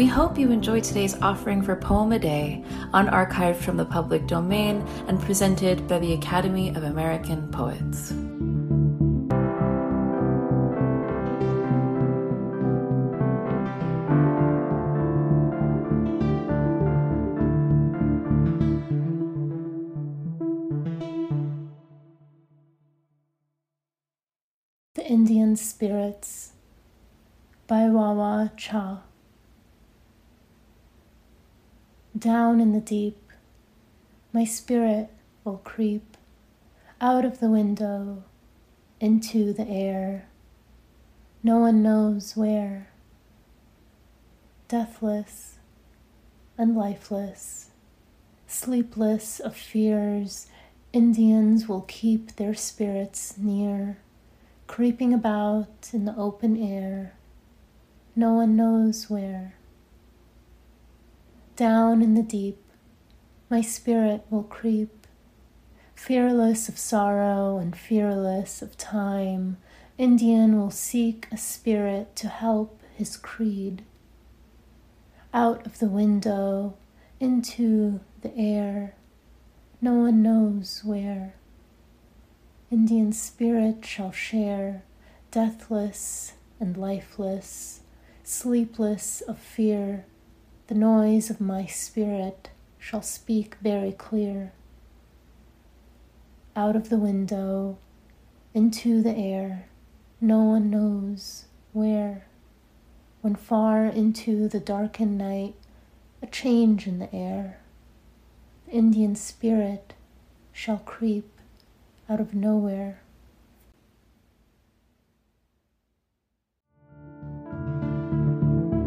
We hope you enjoyed today's offering for Poem a Day, unarchived from the public domain and presented by the Academy of American Poets. The Indian Spirits by Wa-Wa-Chaw. Down in the deep, my spirit will creep out of the window into the air. No one knows where. Deathless and lifeless, sleepless of fears, Indians will keep their spirits near, creeping about in the open air. No one knows where. Down in the deep, my spirit will creep, fearless of sorrow and fearless of time. Indian will seek a spirit to help his creed. Out of the window, into the air, no one knows where. Indian spirit shall share, deathless and lifeless, sleepless of fear the noise of my spirit shall speak very clear. Out of the window, into the air, no one knows where. When far into the darkened night, a change in the air, the Indian spirit shall creep out of nowhere.